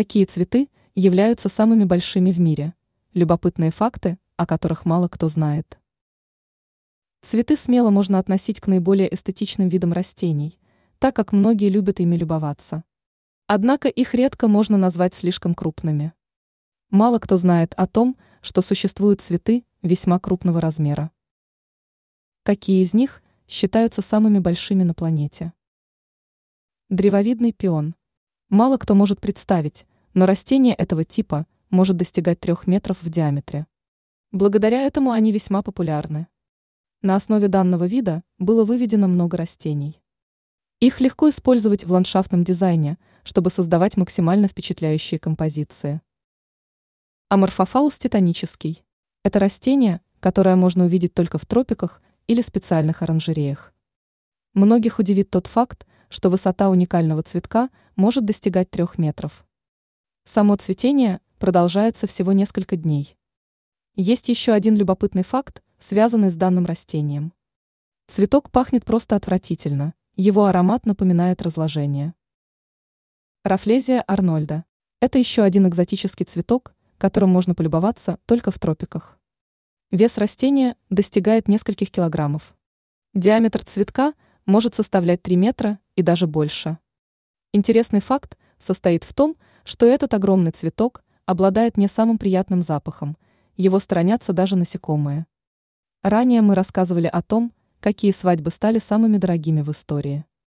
Какие цветы являются самыми большими в мире? Любопытные факты, о которых мало кто знает. Цветы смело можно относить к наиболее эстетичным видам растений, так как многие любят ими любоваться. Однако их редко можно назвать слишком крупными. Мало кто знает о том, что существуют цветы весьма крупного размера. Какие из них считаются самыми большими на планете? Древовидный пион. Мало кто может представить, но растение этого типа может достигать трех метров в диаметре. Благодаря этому они весьма популярны. На основе данного вида было выведено много растений. Их легко использовать в ландшафтном дизайне, чтобы создавать максимально впечатляющие композиции. Аморфофаллус титанический. Это растение, которое можно увидеть только в тропиках или специальных оранжереях. Многих удивит тот факт, что высота уникального цветка может достигать трех метров. Само цветение продолжается всего несколько дней. Есть еще один любопытный факт, связанный с данным растением. Цветок пахнет просто отвратительно, его аромат напоминает разложение. Рафлезия арнольда. Это еще один экзотический цветок, которым можно полюбоваться только в тропиках. Вес растения достигает нескольких килограммов. Диаметр цветка может составлять 3 метра и даже больше. Интересный факт состоит в том, что этот огромный цветок обладает не самым приятным запахом, его сторонятся даже насекомые. Ранее мы рассказывали о том, какие свадьбы стали самыми дорогими в истории.